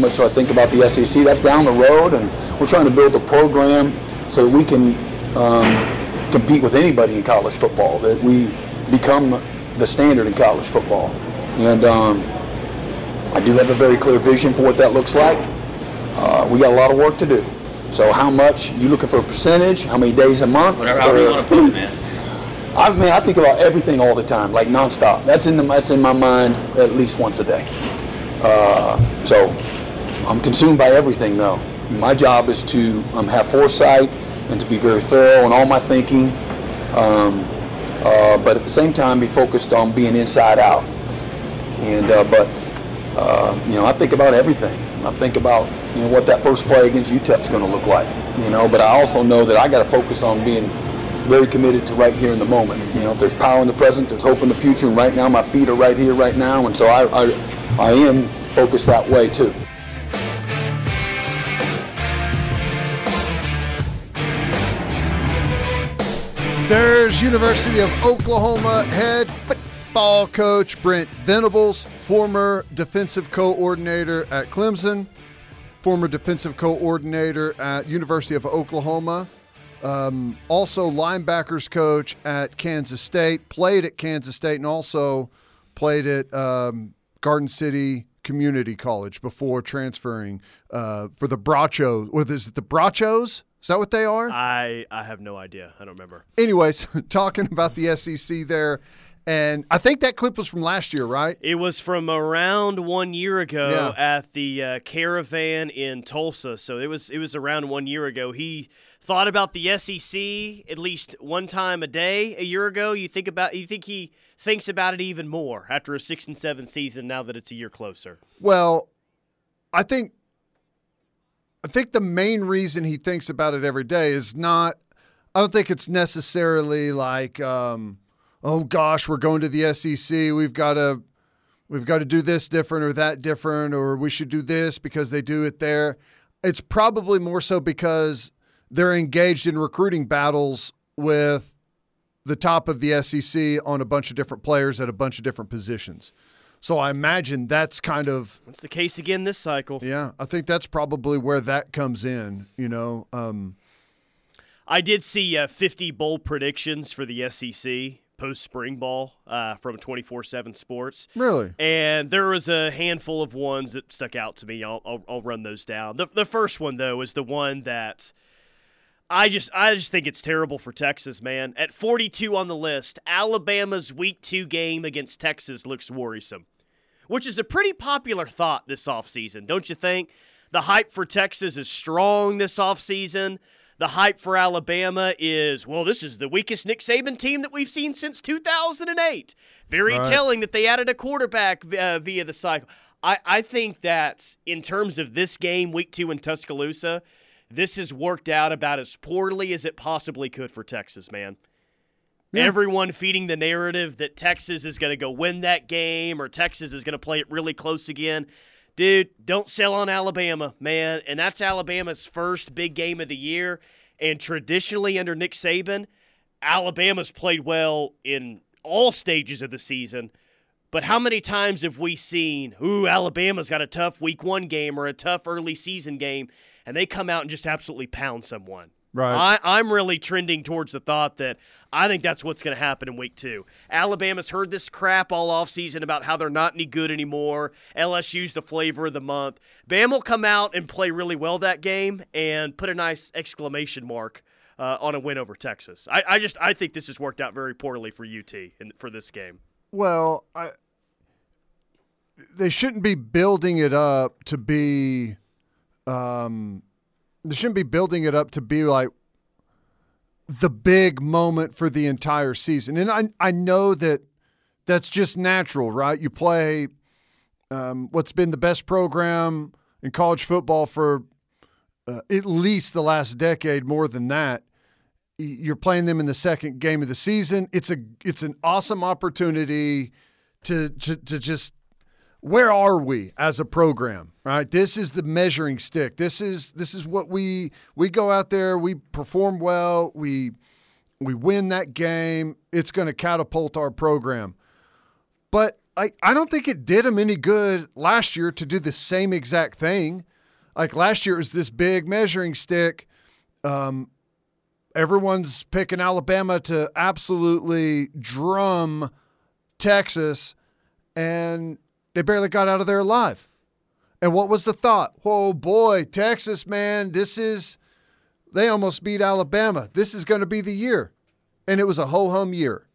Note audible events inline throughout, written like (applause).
much do I think about the SEC? That's down the road, and we're trying to build a program so that we can um, compete with anybody in college football. That we become the standard in college football, and um, I do have a very clear vision for what that looks like. Uh, we got a lot of work to do. So how much you looking for a percentage? How many days a month? Whatever, however you want to put it, man. I mean, I think about everything all the time, like nonstop. That's in the, that's in my mind at least once a day. Uh, so I'm consumed by everything, though. My job is to um, have foresight and to be very thorough in all my thinking, um, uh, but at the same time be focused on being inside out. And uh, but uh, you know, I think about everything. I think about you know what that first play against UTEP is going to look like. You know, but I also know that I got to focus on being very committed to right here in the moment. You know, there's power in the present, there's hope in the future, and right now my feet are right here, right now, and so I, I, I am focused that way too. There's University of Oklahoma head football coach Brent Venables, former defensive coordinator at Clemson, former defensive coordinator at University of Oklahoma, um, also linebackers coach at Kansas State, played at Kansas State, and also played at um, Garden City Community College before transferring uh, for the Brachos. What is it? The Brachos? Is that what they are? I I have no idea. I don't remember. Anyways, (laughs) talking about the SEC there. And I think that clip was from last year, right? It was from around one year ago Yeah. at the uh, Caravan in Tulsa. So it was it was around one year ago. He thought about the SEC at least one time a day a year ago. You think about you think he thinks about it even more after a six and seven season. Now that it's a year closer. Well, I think I think the main reason he thinks about it every day is not I don't think it's necessarily like um, oh gosh, we're going to the SEC, we've got to we've got to do this different or that different or we should do this because they do it there. It's probably more so because they're engaged in recruiting battles with the top of the SEC on a bunch of different players at a bunch of different positions. So I imagine that's kind of That's the case again this cycle. yeah. I think that's probably where that comes in. You know, um, I did see uh, 50 bold predictions for the SEC post spring ball uh, from 24 7 Sports. really. And there was a handful of ones that stuck out to me. I'll, I'll, I'll run those down. The, the first one, though, is the one that I just I just think it's terrible for Texas, man. At 42 on the list, Alabama's week two game against Texas looks worrisome, which is a pretty popular thought this offseason, don't you think? The hype for Texas is strong this offseason. The hype for Alabama is, well, this is the weakest Nick Saban team that we've seen since 2008. Very Right. telling that they added a quarterback uh, via the cycle. I, I think that in terms of this game, week two in Tuscaloosa, this has worked out about as poorly as it possibly could for Texas, man. Everyone feeding the narrative that Texas is going to go win that game or Texas is going to play it really close again. Dude, don't sell on Alabama, man. And that's Alabama's first big game of the year. And traditionally, under Nick Saban, Alabama's played well in all stages of the season. But how many times have we seen, ooh, Alabama's got a tough week one game or a tough early season game, and they come out and just absolutely pound someone? Right. I, I'm really trending towards the thought that I think that's what's going to happen in week two. Alabama's heard this crap all offseason about how they're not any good anymore. LSU's the flavor of the month. Bam will come out and play really well that game and put a nice exclamation mark uh, on a win over Texas. I, I just I think this has worked out very poorly for UT in, for this game. Well, I, they shouldn't be building it up to be. Um, they shouldn't be building it up to be like the big moment for the entire season. And I I know that that's just natural, right? You play um, what's been the best program in college football for uh, at least the last decade, more than that. You're playing them in the second game of the season. It's a it's an awesome opportunity to to, to just where are we as a program right this is the measuring stick this is this is what we we go out there we perform well we we win that game it's going to catapult our program but I, I don't think it did them any good last year to do the same exact thing. Like last year, it was this big measuring stick. Um, everyone's picking Alabama to absolutely drum Texas, and they barely got out of there alive. And what was the thought? Oh boy, Texas, man, this is, they almost beat Alabama. This is going to be the year. And it was a ho hum year.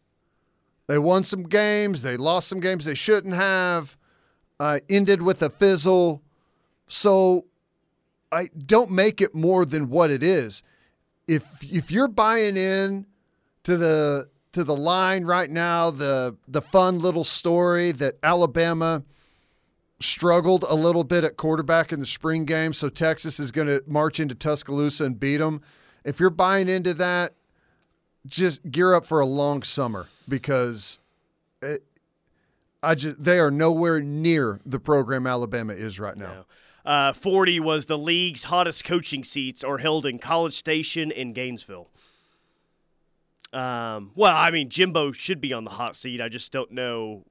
They won some games, they lost some games they shouldn't have, uh, ended with a fizzle. So I don't make it more than what it is. If if you're buying in to the to the line right now, the the fun little story that Alabama struggled a little bit at quarterback in the spring game, so Texas is going to march into Tuscaloosa and beat them. If you're buying into that, just gear up for a long summer because it, I just they are nowhere near the program Alabama is right now. Uh, 40 was the league's hottest coaching seats are held in College Station in Gainesville. Um, well, I mean, Jimbo should be on the hot seat. I just don't know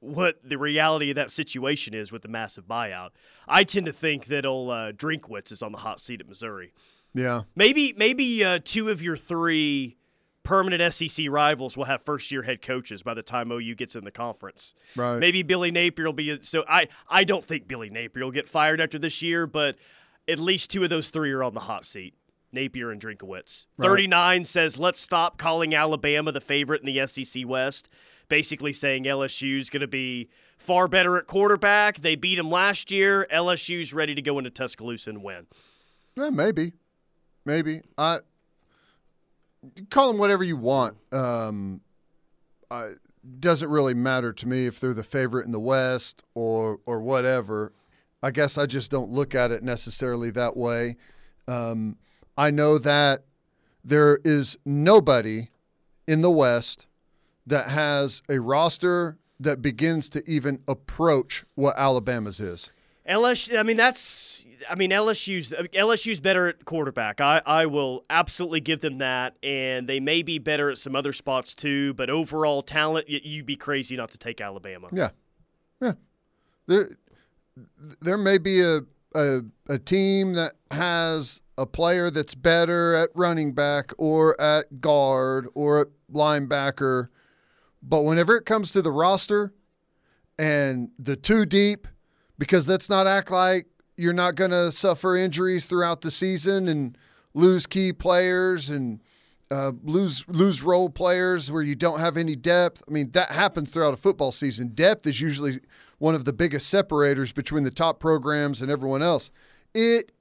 what the reality of that situation is with the massive buyout. I tend to think that old uh, Drinkwitz is on the hot seat at Missouri. Yeah, maybe maybe uh, two of your three permanent SEC rivals will have first year head coaches by the time OU gets in the conference. Right. Maybe Billy Napier will be so I I don't think Billy Napier will get fired after this year, but at least two of those three are on the hot seat. Napier and Drinkowitz. Right. 39 says, let's stop calling Alabama the favorite in the SEC West. Basically saying LSU's going to be far better at quarterback. They beat them last year. LSU's ready to go into Tuscaloosa and win. Yeah, maybe. Maybe. I call them whatever you want. Um, I, doesn't really matter to me if they're the favorite in the West or or whatever. I guess I just don't look at it necessarily that way. Um, I know that there is nobody in the West that has a roster that begins to even approach what Alabama's is. LSU, I mean, that's I mean, LSU's LSU's better at quarterback. I, I will absolutely give them that, and they may be better at some other spots too. But overall talent, you'd be crazy not to take Alabama. Yeah, yeah. There, there may be a, a a team that has a player that's better at running back or at guard or at linebacker, but whenever it comes to the roster and the two deep, because let's not act like you're not going to suffer injuries throughout the season and lose key players and uh, lose lose role players where you don't have any depth. I mean, that happens throughout a football season. Depth is usually one of the biggest separators between the top programs and everyone else. It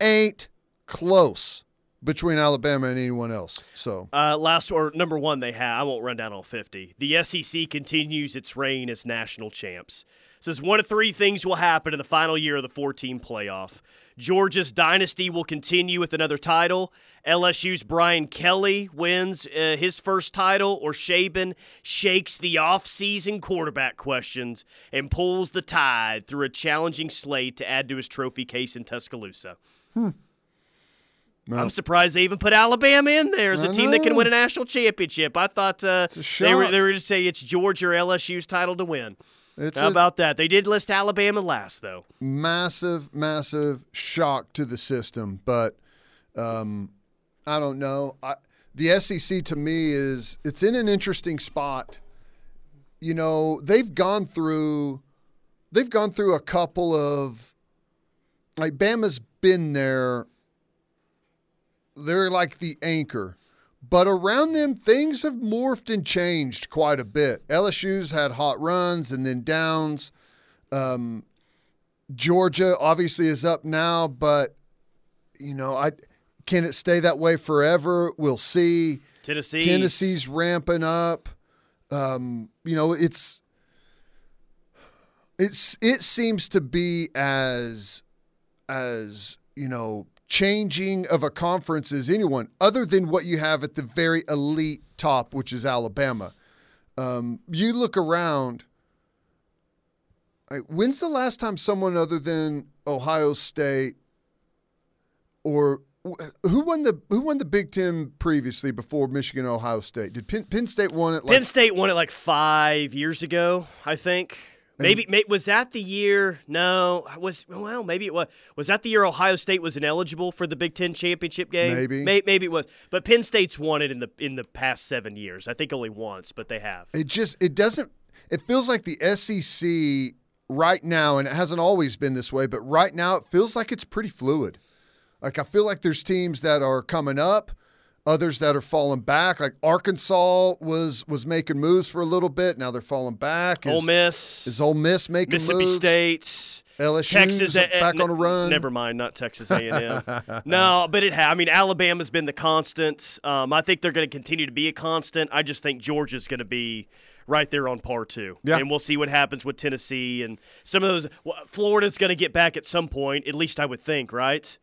ain't close between Alabama and anyone else. So, uh, last or number one, they have. I won't run down all fifty. The SEC continues its reign as national champs says one of three things will happen in the final year of the four team playoff. Georgia's dynasty will continue with another title. LSU's Brian Kelly wins uh, his first title, or Saban shakes the offseason quarterback questions and pulls the tide through a challenging slate to add to his trophy case in Tuscaloosa. Hmm. Well, I'm surprised they even put Alabama in there as a team that can win a national championship. I thought uh, they were they were to say it's Georgia or LSU's title to win. It's How about that? They did list Alabama last, though. Massive, massive shock to the system, but um, I don't know. I, the SEC to me is it's in an interesting spot. You know, they've gone through they've gone through a couple of like Bama's been there. They're like the anchor but around them, things have morphed and changed quite a bit. LSU's had hot runs and then downs. Um, Georgia obviously is up now, but you know, I can it stay that way forever? We'll see. Tennessee, Tennessee's ramping up. Um, you know, it's it's it seems to be as as you know changing of a conference as anyone, other than what you have at the very elite top, which is Alabama. Um, you look around. when's the last time someone other than Ohio State or who won the who won the Big Ten previously before Michigan Ohio State? Did Penn, Penn State won it? Like, Penn State won it like five years ago, I think. Maybe, may, was that the year? No, was well maybe it was. Was that the year Ohio State was ineligible for the Big Ten championship game? Maybe. May, maybe it was. But Penn State's won it in the in the past seven years. I think only once, but they have. It just it doesn't. It feels like the SEC right now, and it hasn't always been this way, but right now it feels like it's pretty fluid. Like I feel like there's teams that are coming up, others that are falling back. Like Arkansas was was making moves for a little bit. Now they're falling back. Ole Is- Miss, Is Ole Miss making moves. Mississippi moves? State, LSU's Texas back on a run. Never mind, not Texas A&M. (laughs) no, but it. Ha- I mean, Alabama's been the constant. Um, I think they're going to continue to be a constant. I just think Georgia's going to be right there on par two. Yeah. and we'll see what happens with Tennessee and some of those. Florida's going to get back at some point. At least I would think, right?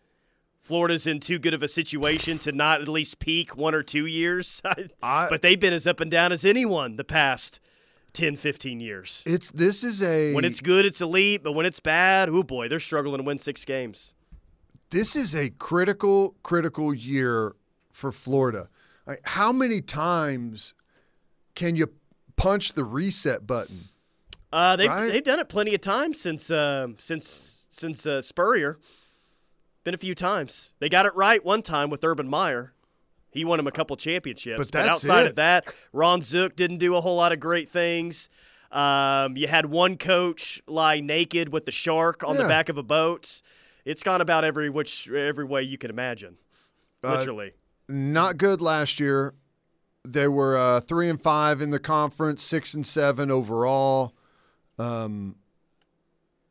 Florida's in too good of a situation to not at least peak one or two years. (laughs) I- but they've been as up and down as anyone the past 10, 15 years. It's this is a When it's good, it's elite, but when it's bad, oh boy, they're struggling to win six games. this is a critical critical year for Florida. Like, how many times can you punch the reset button? Uh, they've Right. they've done it plenty of times since um since since uh, Spurrier. Been a few times. They got it right one time with Urban Meyer. He won him a couple championships. But that's outside it. of that, Ron Zook didn't do a whole lot of great things. Um, you had one coach lie naked with the shark on the back of a boat. It's gone about every which every way you can imagine. Uh, Literally. Not good last year. They were uh, three and five in the conference, six and seven overall. Um,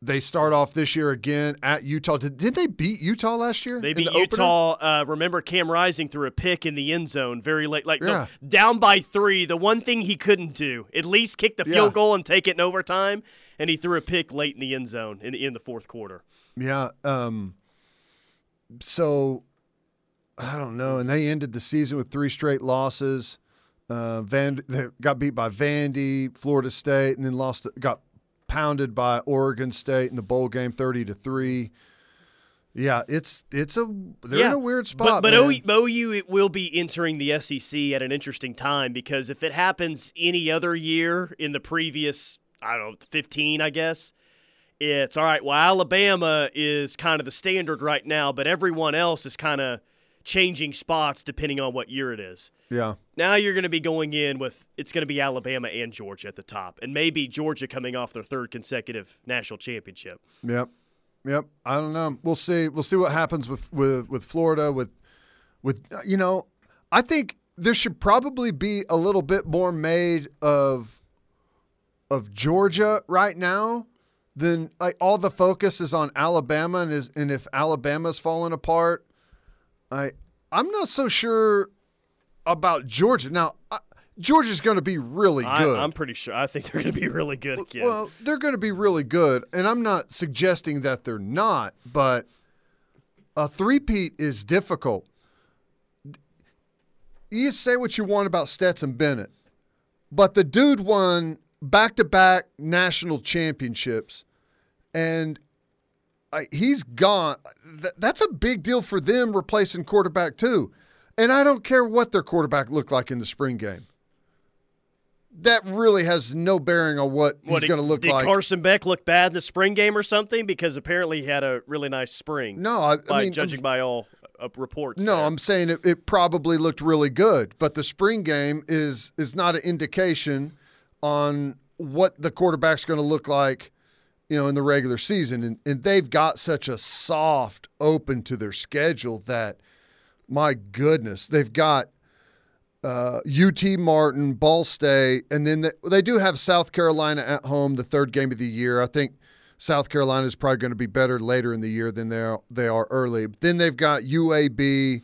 they start off this year again at Utah. Did, did they beat Utah last year? They beat the? Utah. Uh, remember, Cam Rising threw a pick in the end zone very late, like no, Yeah. down by three. The one thing he couldn't do, at least kick the field Yeah. goal and take it in overtime, and he threw a pick late in the end zone in, in the fourth quarter. Yeah. Um, so I don't know. And they ended the season with three straight losses. Uh, Van got beat by Vandy, Florida State, and then lost. Got pounded by Oregon State in the bowl game, thirty to three. Yeah, it's it's a they're in a weird spot. But, but. OU, OU it will be entering the SEC at an interesting time because if it happens any other year in the previous, I don't know, 15, I guess, it's all right. Well, Alabama is kind of the standard right now, but everyone else is kind of changing spots depending on what year it is. yeah, Now you're going to be going in with it's going to be Alabama and Georgia at the top, and maybe Georgia coming off their third consecutive national championship. Yep. Yep. I don't know. We'll see. We'll see what happens with with with Florida with with you know, I think there should probably be a little bit more made of of Georgia right now than like all the focus is on Alabama and is and if Alabama's falling apart, I I'm not so sure about Georgia. Now, I, Georgia's going to be really good. I'm pretty sure. I think they're going to be really good again. Well, they're going to be really good, and I'm not suggesting that they're not, but a three-peat is difficult. You say what you want about Stetson Bennett, but the dude won back-to-back national championships, and I, he's gone. That's a big deal for them replacing quarterback too. And I don't care what their quarterback looked like in the spring game. That really has no bearing on what, What, he's going to look did like. Carson Beck look bad in the spring game or something? Because apparently he had a really nice spring. no, I, by I mean, judging by all uh, reports. no, there. I'm saying it, it probably looked really good, but the spring game is is not an indication on what the quarterback's going to look like, you know, in the regular season. And, and they've got such a soft open to their schedule that, my goodness, they've got uh, UT Martin, Ball State, and then they, they do have South Carolina at home, the third game of the year. I think South Carolina is probably going to be better later in the year than they are, they are early. Then they've got UAB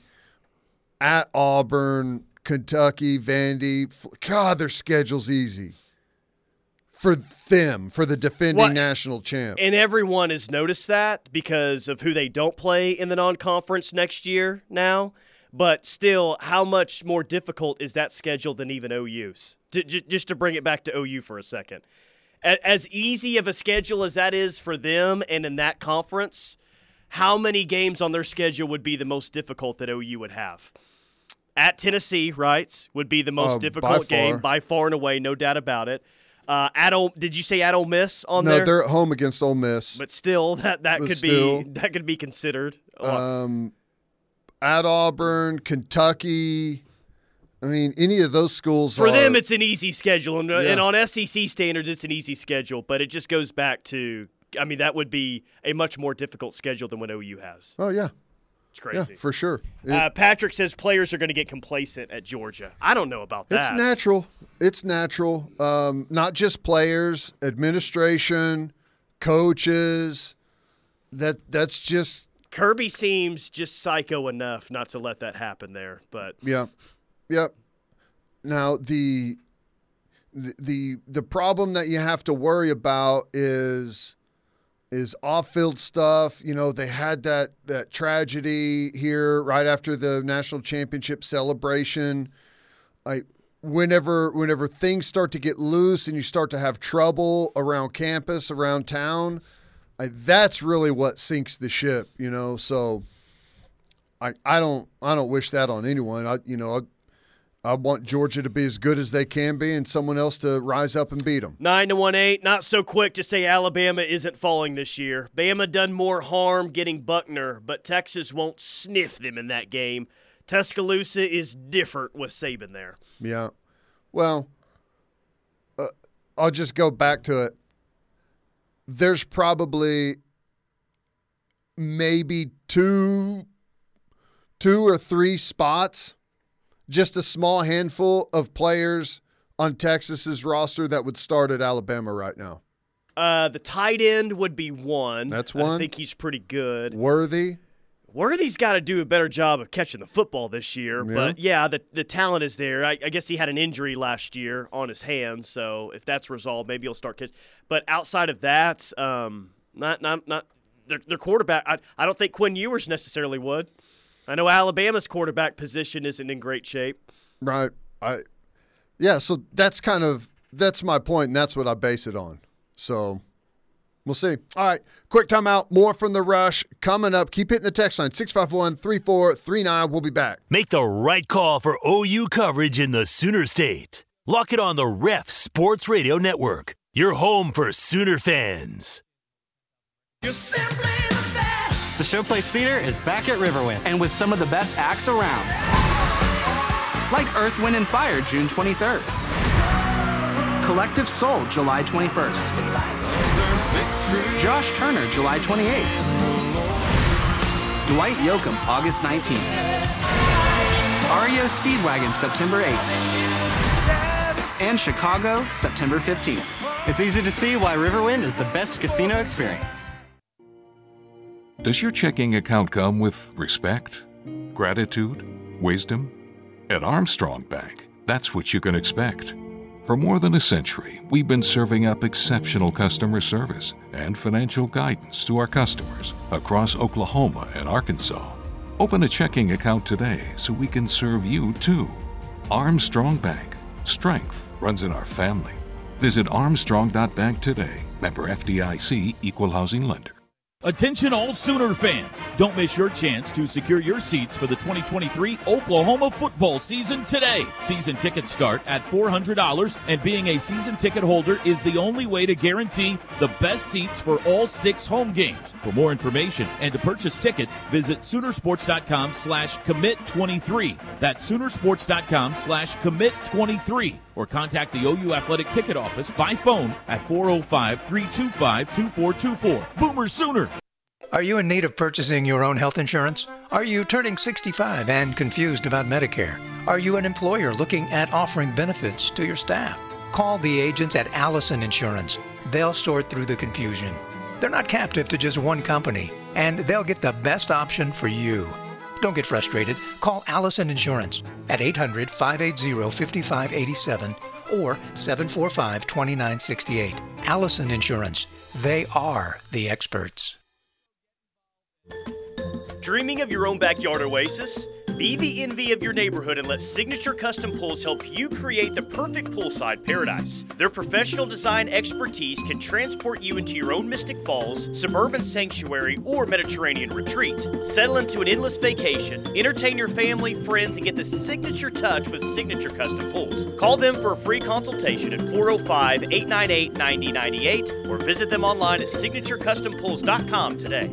at Auburn, Kentucky, Vandy. God, their schedule's easy for them, for the defending What- national champ. And everyone has noticed that because of who they don't play in the non conference next year now. But still, how much more difficult is that schedule than even OU's? J- j- just to bring it back to OU for a second. A- As easy of a schedule as that is for them and in that conference, how many games on their schedule would be the most difficult that OU would have? At Tennessee, right, would be the most Uh, difficult by game by far and away, no doubt about it. Uh, at Ole, did you say at Ole Miss on No, there? No, they're at home against Ole Miss. but still, (laughs) that that But could still. be that could be considered. um, at Auburn, Kentucky. I mean, any of those schools For are, them, it's an easy schedule, and, and on SEC standards, it's an easy schedule. But it just goes back to, I mean, that would be a much more difficult schedule than what OU has. Oh yeah, It's yeah, crazy. for sure. It- uh, Patrick says players are going to get complacent at Georgia. I don't know about that. It's natural. It's natural. Um, not just players, administration, coaches. That that's just Kirby seems just psycho enough not to let that happen there. But yeah, yep. Now the the, the problem that you have to worry about is is off-field stuff. You know, they had that that tragedy here right after the national championship celebration. I whenever whenever things start to get loose and you start to have trouble around campus, around town, I, that's really what sinks the ship. You know, so I I don't I don't wish that on anyone. I you know I, I want Georgia to be as good as they can be and someone else to rise up and beat them. nine to one eight, not so quick to say Alabama isn't falling this year. Bama done more harm getting Buchner, but Texas won't sniff them in that game. Tuscaloosa is different with Saban there. Yeah. Well, uh, I'll just go back to it. There's probably maybe two two or three spots, just a small handful of players on Texas's roster that would start at Alabama right now. Uh, the tight end would be one. That's one. I think he's pretty good. Worthy, Worthy's got to do a better job of catching the football this year. Yeah. But yeah, the the talent is there. I, I guess he had an injury last year on his hands, so if that's resolved, maybe he'll start catching. But outside of that, um, not not not their, their quarterback. I, I don't think Quinn Ewers necessarily would. I know Alabama's quarterback position isn't in great shape. right? I Yeah, so that's kind of that's my point and that's what I base it on. So We'll see. All right, quick timeout. More from the rush coming up. Keep hitting the text line 651 3439. We'll be back. Make the right call for OU coverage in the Sooner State. Lock it on the Ref Sports Radio Network, your home for Sooner fans. The Showplace Theater is back at Riverwind. and with some of the best acts around. Like Earth, Wind, and Fire, June 23rd. Collective Soul, July 21st. Josh Turner, July 28th. Dwight Yoakam, August 19th. REO Speedwagon, September 8th. And Chicago, September 15th. It's easy to see why Riverwind is the best casino experience. Does your checking account come with respect, gratitude, wisdom? At Armstrong Bank, that's what you can expect. For more than a century, we've been serving up exceptional customer service and financial guidance to our customers across Oklahoma and Arkansas. Open a checking account today so we can serve you too. Armstrong Bank. Strength runs in our family. Visit armstrong.bank today. Member FDIC Equal Housing Lender. Attention all Sooner fans. Don't miss your chance to secure your seats for the 2023 Oklahoma football season today. Season tickets start at $400 and being a season ticket holder is the only way to guarantee the best seats for all six home games. For more information and to purchase tickets, visit Soonersports.com slash commit23. That's Soonersports.com slash commit23 or contact the OU Athletic Ticket Office by phone at 405 325 2424. Boomer Sooner! Are you in need of purchasing your own health insurance? Are you turning 65 and confused about Medicare? Are you an employer looking at offering benefits to your staff? Call the agents at Allison Insurance. They'll sort through the confusion. They're not captive to just one company, and they'll get the best option for you. Don't get frustrated. Call Allison Insurance at 800 580 5587 or 745 2968. Allison Insurance. They are the experts. Dreaming of your own backyard oasis? Be the envy of your neighborhood and let Signature Custom Pools help you create the perfect poolside paradise. Their professional design expertise can transport you into your own Mystic Falls, suburban sanctuary, or Mediterranean retreat. Settle into an endless vacation, entertain your family, friends, and get the signature touch with Signature Custom Pools. Call them for a free consultation at 405 898 9098 or visit them online at signaturecustompools.com today.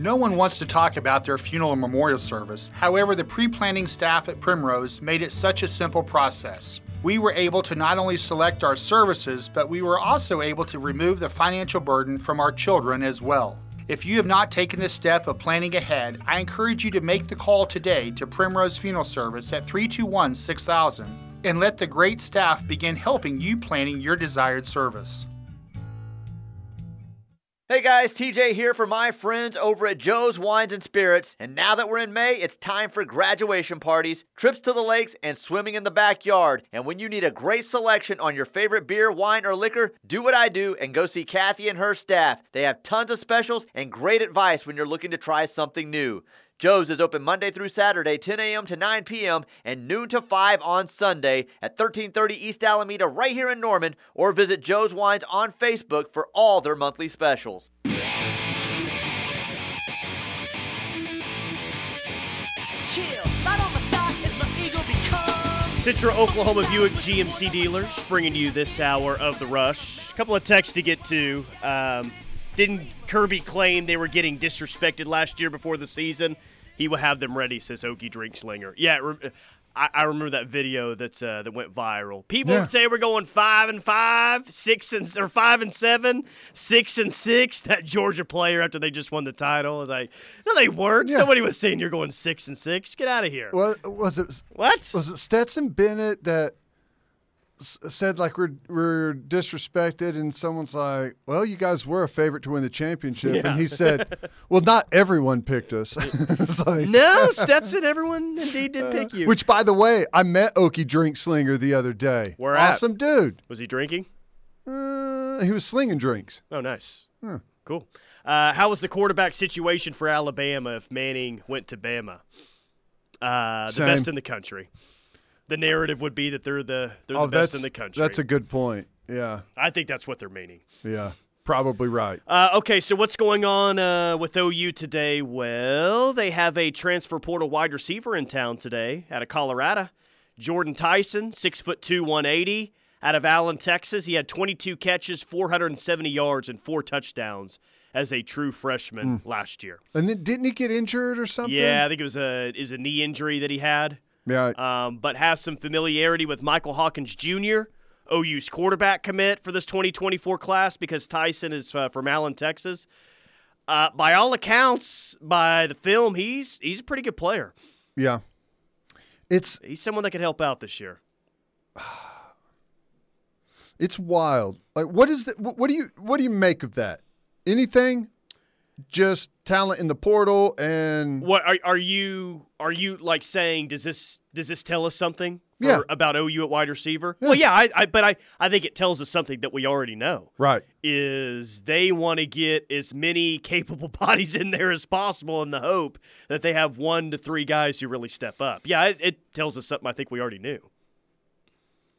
No one wants to talk about their funeral or memorial service. However, the pre planning staff at Primrose made it such a simple process. We were able to not only select our services, but we were also able to remove the financial burden from our children as well. If you have not taken the step of planning ahead, I encourage you to make the call today to Primrose Funeral Service at 321 6000 and let the great staff begin helping you planning your desired service. Hey guys, TJ here for my friends over at Joe's Wines and Spirits. And now that we're in May, it's time for graduation parties, trips to the lakes, and swimming in the backyard. And when you need a great selection on your favorite beer, wine, or liquor, do what I do and go see Kathy and her staff. They have tons of specials and great advice when you're looking to try something new. Joe's is open Monday through Saturday, 10 a.m. to 9 p.m. and noon to 5 on Sunday at 1330 East Alameda right here in Norman or visit Joe's Wines on Facebook for all their monthly specials. Chill, light on my side as my ego becomes. Citra Oklahoma Buick GMC dealers bringing you this hour of the rush. A couple of texts to get to. Um, didn't Kirby claimed they were getting disrespected last year before the season? He will have them ready, says Okie Drink Slinger. Yeah, re- I, I remember that video that's uh, that went viral. People Yeah. say we're going five and five, six and or five and seven, six and six. That Georgia player after they just won the title was like, no, they weren't. Yeah. Nobody was saying you're going six and six. Get out of here. What was it? What was it? Stetson Bennett that said like we're we're disrespected, and someone's like, "Well, you guys were a favorite to win the championship," Yeah. and he said, (laughs) "Well, not everyone picked us." (laughs) Like- No, (laughs) Stetson, everyone indeed did pick you. Which, by the way, I met Okie Drink Slinger the other day. Where at? awesome dude. Was he drinking? Uh, he was slinging drinks. Oh, nice. Hmm. Cool. Uh, how was the quarterback situation for Alabama if Manning went to Bama? Uh, the Same. best in the country. The narrative would be that they're the they're oh, the best in the country. that's a good point. Yeah, I think that's what they're meaning. yeah, probably right. Uh, okay, so what's going on uh, with OU today? Well, they have a transfer portal wide receiver in town today out of Colorado. Jordan Tyson, six foot two, 180, out of Allen, Texas. He had 22 catches, 470 yards, and four touchdowns as a true freshman Hmm. last year. And then didn't he get injured or something? Yeah, I think it was a is a knee injury that he had. Yeah. Um, but has some familiarity with Michael Hawkins Jr., OU's quarterback commit for this 2024 class because Tyson is uh, from Allen, Texas. Uh, by all accounts, by the film, he's he's a pretty good player. Yeah. It's He's someone that could help out this year. It's wild. Like, what is the, what do you what do you make of that? Anything? Just talent in the portal and What are, are you are you like saying? Does this does this tell us something? For, Yeah. About OU at wide receiver. Well, yeah, I, I but I I think it tells us something that we already know. right. is they want to get as many (laughs) capable bodies in there as possible in the hope that they have one to three guys who really step up. Yeah, it, it tells us something I think we already knew.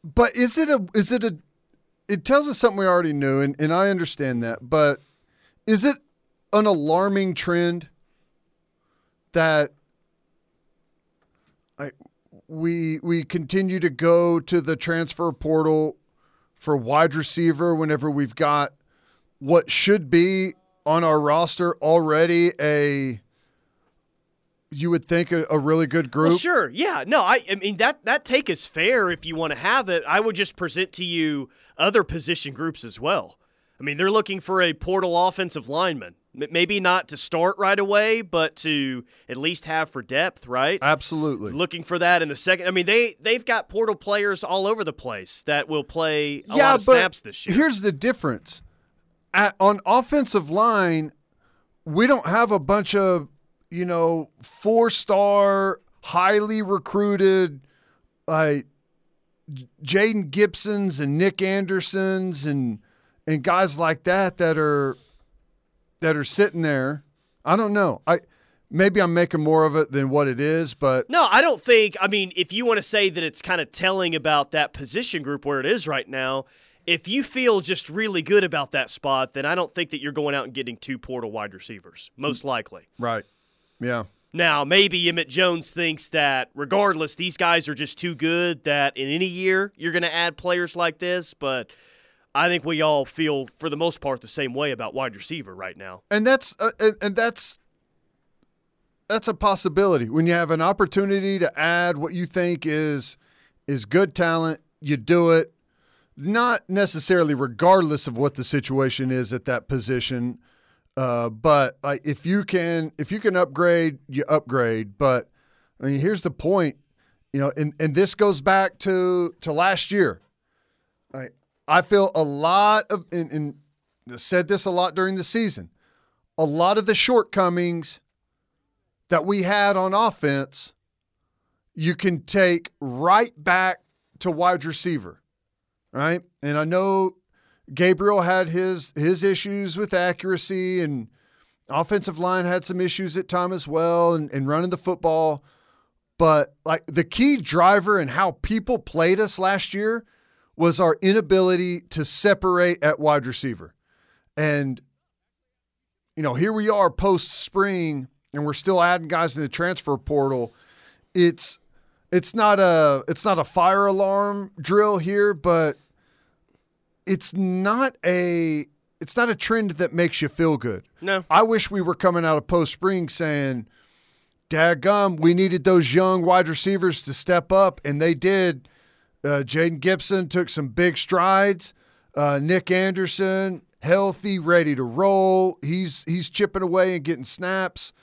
But is it a is it a it tells us something we already knew and, and I understand that, but is it an alarming trend that I, we we continue to go to the transfer portal for wide receiver whenever we've got what should be on our roster already a you would think a, a really good group Well, sure, yeah, no, I, I mean that that take is fair if you want to have it. I would just present to you other position groups as well. I mean, they're looking for a portal offensive lineman. Maybe not to start right away, but to at least have for depth, right? Absolutely. Looking for that in the second. I mean, they they've got portal players all over the place that will play a yeah, lot of snaps this year. here's the difference. At, on offensive line, we don't have a bunch of, you know, four-star, highly recruited like Jayden Gibsons and Nick Andersons and and guys like that that are that are sitting there. I don't know. I maybe I'm making more of it than what it is, but No, I don't think. I mean, if you want to say that it's kind of telling about that position group where it is right now, if you feel just really good about that spot, then I don't think that you're going out and getting two portal wide receivers, most likely. right. Yeah. Now, maybe Emmett Jones thinks that regardless, these guys are just too good that in any year you're going to add players like this, but I think we all feel, for the most part, the same way about wide receiver right now. and that's uh, and, and that's that's a possibility. When you have an opportunity to add what you think is is good talent you do it not necessarily regardless of what the situation is at that position uh, but if you can if you can upgrade you upgrade. But i mean here's the point you know and and this goes back to to last year. I I feel a lot of and, and said this a lot during the season. A lot of the shortcomings that we had on offense, you can take right back to wide receiver, right? And I know Gabriel had his his issues with accuracy and offensive line had some issues at time as well and, and running the football. But like the key driver and how people played us last year was our inability to separate at wide receiver. And, you know, here we are post spring and we're still adding guys in the transfer portal. It's it's not a it's not a fire alarm drill here, but it's not a it's not a trend that makes you feel good. No. I wish we were coming out of post spring saying, Dadgum, we needed those young wide receivers to step up, and they did. Uh, Jayden Gibson took some big strides. Uh, Nick Anderson, healthy, ready to roll. He's he's chipping away and getting snaps.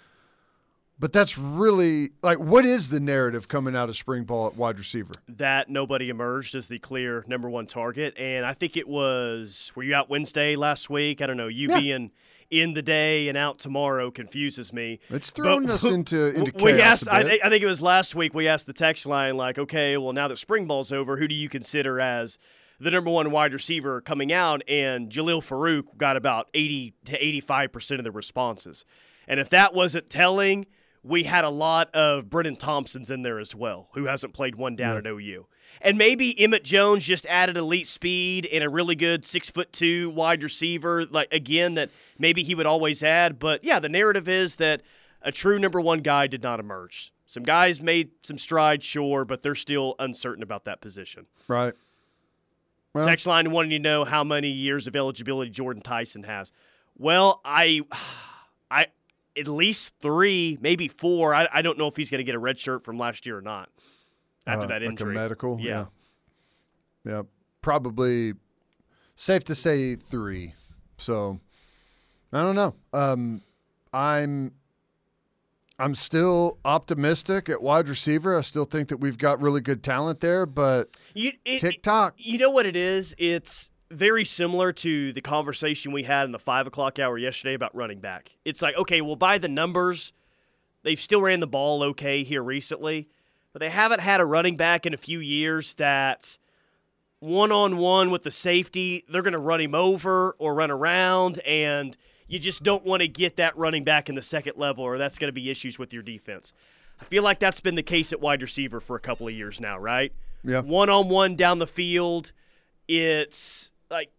But that's really like what is the narrative coming out of spring ball at wide receiver? that nobody emerged as the clear number one target. And I think it was, were you out Wednesday last week? I don't know. You Yeah. being in the day and out tomorrow confuses me. It's thrown But us into into we chaos asked, a I, I think it was last week, we asked the text line, like, okay, well, now that spring ball's over, who do you consider as the number one wide receiver coming out? And Jalil Farooq got about 80 to 85% of the responses. And if that wasn't telling, we had a lot of Brenen Thompsons in there as well, who hasn't played one down at OU. And maybe Emmett Jones just added elite speed and a really good six foot two wide receiver, like again, that maybe he would always add. But yeah, the narrative is that a true number one guy did not emerge. Some guys made some strides, sure, but they're still uncertain about that position. right. Well- Text line wanting to know how many years of eligibility Jordan Tyson has. Well, I, (sighs) I, at least three, maybe four. I, I don't know if he's going to get a red shirt from last year or not after Uh, that injury. Like a medical? Yeah. yeah. Yeah. Probably safe to say three. So I don't know. Um, I'm I'm still optimistic at wide receiver. I still think that we've got really good talent there, but You, it, TikTok. You know what it is? It's very similar to the conversation we had in the five o'clock hour yesterday about running back. It's like, okay, well, by the numbers, they've still ran the ball okay here recently, but they haven't had a running back in a few years that's one on one with the safety. They're going to run him over or run around, and you just don't want to get that running back in the second level, or that's going to be issues with your defense. I feel like that's been the case at wide receiver for a couple of years now, right? Yeah. One on one down the field. It's like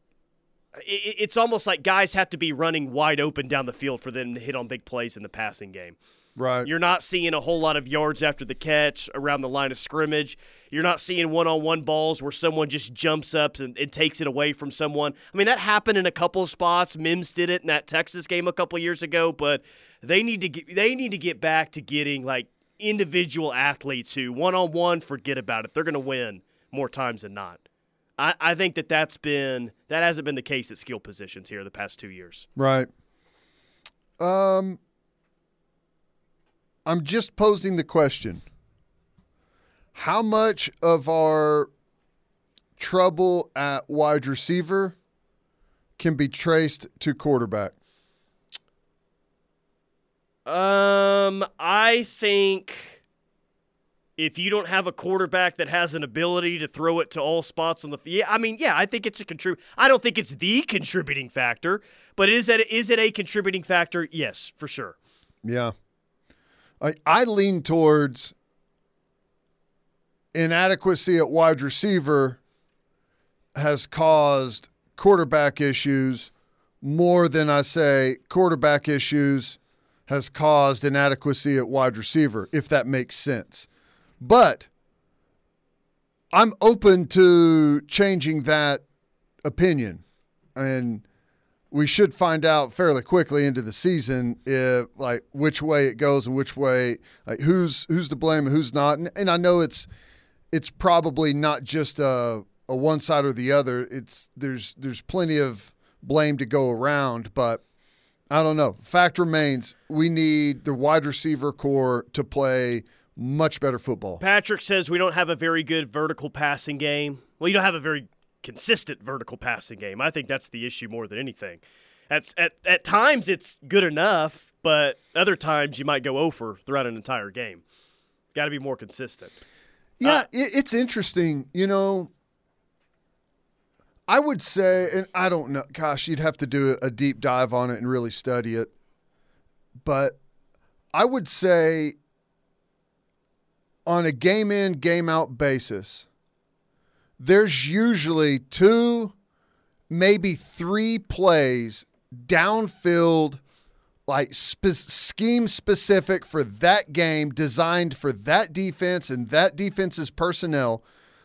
it's almost like guys have to be running wide open down the field for them to hit on big plays in the passing game. Right. You're not seeing a whole lot of yards after the catch around the line of scrimmage. You're not seeing one on one balls where someone just jumps up and, and takes it away from someone. I mean, that happened in a couple of spots. Mims did it in that Texas game a couple of years ago, but they need to get they need to get back to getting like individual athletes who one on one forget about it. They're gonna win more times than not. I, I think that that's been that hasn't been the case at skill positions here the past two years. Right. Um, I'm just posing the question: How much of our trouble at wide receiver can be traced to quarterback? Um, I think if you don't have a quarterback that has an ability to throw it to all spots on the field, yeah, I mean, yeah, I think it's a contrib. I don't think it's the contributing factor, but is it is it a contributing factor? Yes, for sure. Yeah. I I lean towards inadequacy at wide receiver has caused quarterback issues more than I say quarterback issues has caused inadequacy at wide receiver, if that makes sense. But I'm open to changing that opinion. And we should find out fairly quickly into the season if like which way it goes and which way like who's who's to blame and who's not. And, and I know it's it's probably not just a a one side or the other. It's there's there's plenty of blame to go around, but I don't know. Fact remains, we need the wide receiver core to play much better football. Patrick says we don't have a very good vertical passing game. Well, you don't have a very consistent vertical passing game. I think that's the issue more than anything. At at at times it's good enough, but other times you might go over throughout an entire game. Got to be more consistent. Yeah, uh, it, it's interesting. You know, I would say, and I don't know, gosh, you'd have to do a deep dive on it and really study it. But I would say, on a game in, game out basis, there's usually two, maybe three plays downfield, like spe- scheme specific for that game, designed for that defense and that defense's personnel.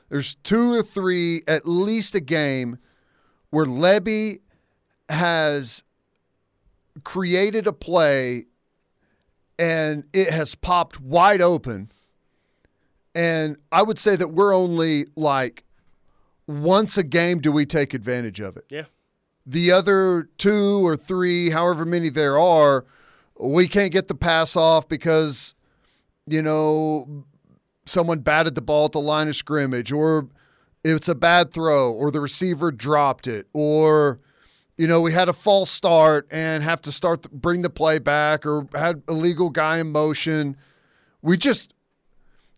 There's two or three, at least a game, where Lebby has created a play and it has popped wide open. And I would say that we're only like once a game do we take advantage of it. Yeah. The other two or three, however many there are, we can't get the pass off because, you know, someone batted the ball at the line of scrimmage, or it's a bad throw, or the receiver dropped it, or you know we had a false start and have to start the, bring the play back, or had a legal guy in motion. We just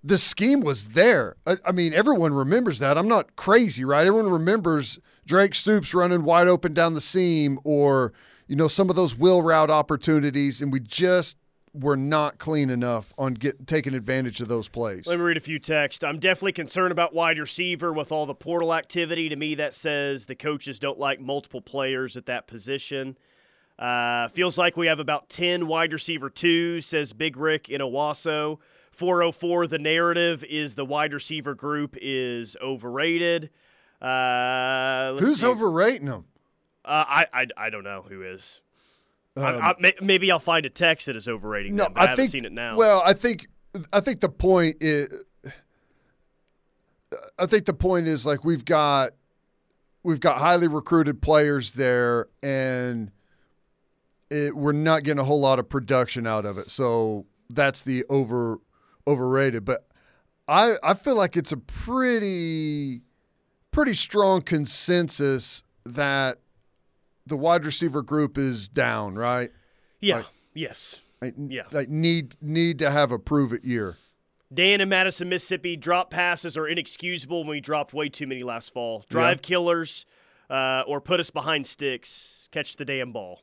the scheme was there. I, I mean, everyone remembers that. I'm not crazy, right? Everyone remembers Drake Stoops running wide open down the seam, or you know some of those wheel route opportunities, and we just were not clean enough on get, taking advantage of those plays. Let me read a few texts. I'm definitely concerned about wide receiver with all the portal activity. To me, that says the coaches don't like multiple players at that position. Uh, feels like we have about 10 wide receiver twos, says Big Rick in Owasso. 404, the narrative is the wide receiver group is overrated. Uh, let's Who's see. overrating them? Uh, I, I I don't know who is. Um, I, may- maybe I'll find a text that is overrating No, them, I, I haven't think. seen it now. Well, I think. I think the point is. I think the point is like we've got, we've got highly recruited players there, and it, we're not getting a whole lot of production out of it. So that's the over overrated. But I I feel like it's a pretty pretty strong consensus that the wide receiver group is down, right? yeah, like- yes. Like, Yeah. like need need to have a prove it year. Dan in Madison, Mississippi, drop passes are inexcusable when we dropped way too many last fall. Drive killers uh, or put us behind sticks. Catch the damn ball.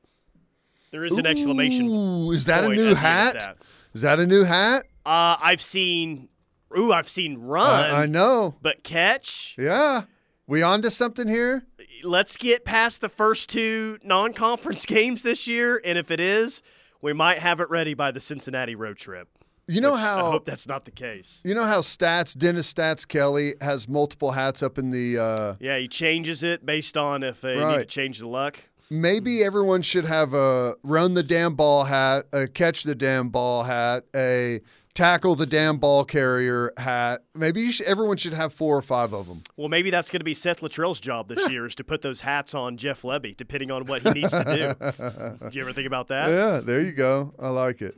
There is an exclamation. Ooh, is that a new at the end of hat? that. Is that a new hat? Uh, I've seen. Ooh, I've seen run. I, I know. But catch. Yeah, we on to something here. Let's get past the first two non-conference (laughs) games this year, and if it is, we might have it ready by the Cincinnati road trip. You know how I hope that's not the case. you know how stats Dennis Stats Kelly has multiple hats up in the. Uh, Yeah, he changes it based on if they need to change the luck. maybe everyone should have a run the damn ball hat, a catch the damn ball hat, a tackle the damn ball carrier hat. Maybe you should, everyone should have four or five of them. Well, maybe that's going to be Seth Luttrell's job this year is to put those hats on Jeff Lebby, depending on what he needs to do. (laughs) do you ever think about that? Yeah, there you go. I like it.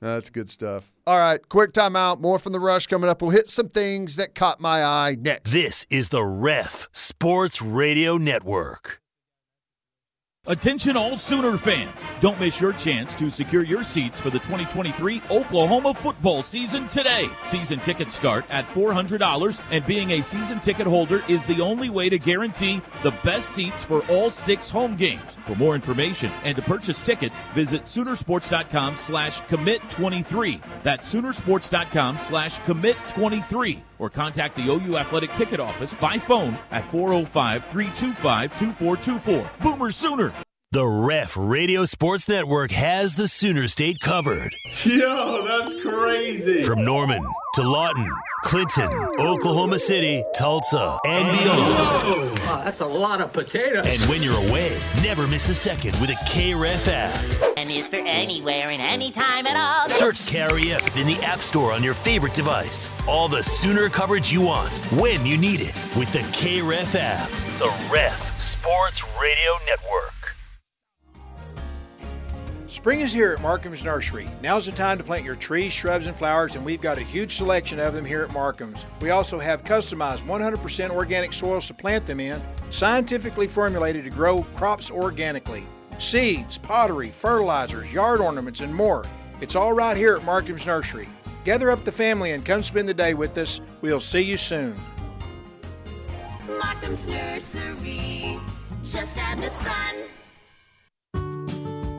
That's good stuff. All right, quick timeout. More from the rush coming up. We'll hit some things that caught my eye next. This is the Ref Sports Radio Network. Attention all Sooner fans. Don't miss your chance to secure your seats for the 2023 Oklahoma football season today. Season tickets start at $400 and being a season ticket holder is the only way to guarantee the best seats for all six home games. For more information and to purchase tickets, visit Soonersports.com slash commit23. That's Soonersports.com slash commit23 or contact the OU Athletic Ticket Office by phone at 405 325 2424. Boomer Sooner! The Ref Radio Sports Network has the Sooner State covered. Yo, that's crazy. From Norman to Lawton, Clinton, Oklahoma City, Tulsa, and beyond. Wow, that's a lot of potatoes. And when you're away, never miss a second with a KREF app. And is for anywhere and anytime at all. Search KREF in the App Store on your favorite device. All the Sooner coverage you want, when you need it, with the KREF app. The Ref Sports Radio Network. Spring is here at Markham's Nursery. Now's the time to plant your trees, shrubs, and flowers, and we've got a huge selection of them here at Markham's. We also have customized 100% organic soils to plant them in, scientifically formulated to grow crops organically. Seeds, pottery, fertilizers, yard ornaments, and more. It's all right here at Markham's Nursery. Gather up the family and come spend the day with us. We'll see you soon. Markham's Nursery, just add the sun.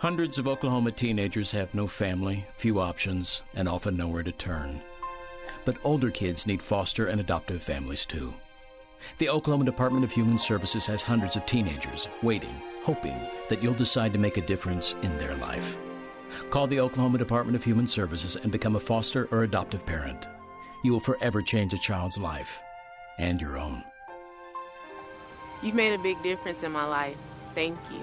Hundreds of Oklahoma teenagers have no family, few options, and often nowhere to turn. But older kids need foster and adoptive families too. The Oklahoma Department of Human Services has hundreds of teenagers waiting, hoping that you'll decide to make a difference in their life. Call the Oklahoma Department of Human Services and become a foster or adoptive parent. You will forever change a child's life and your own. You've made a big difference in my life. Thank you.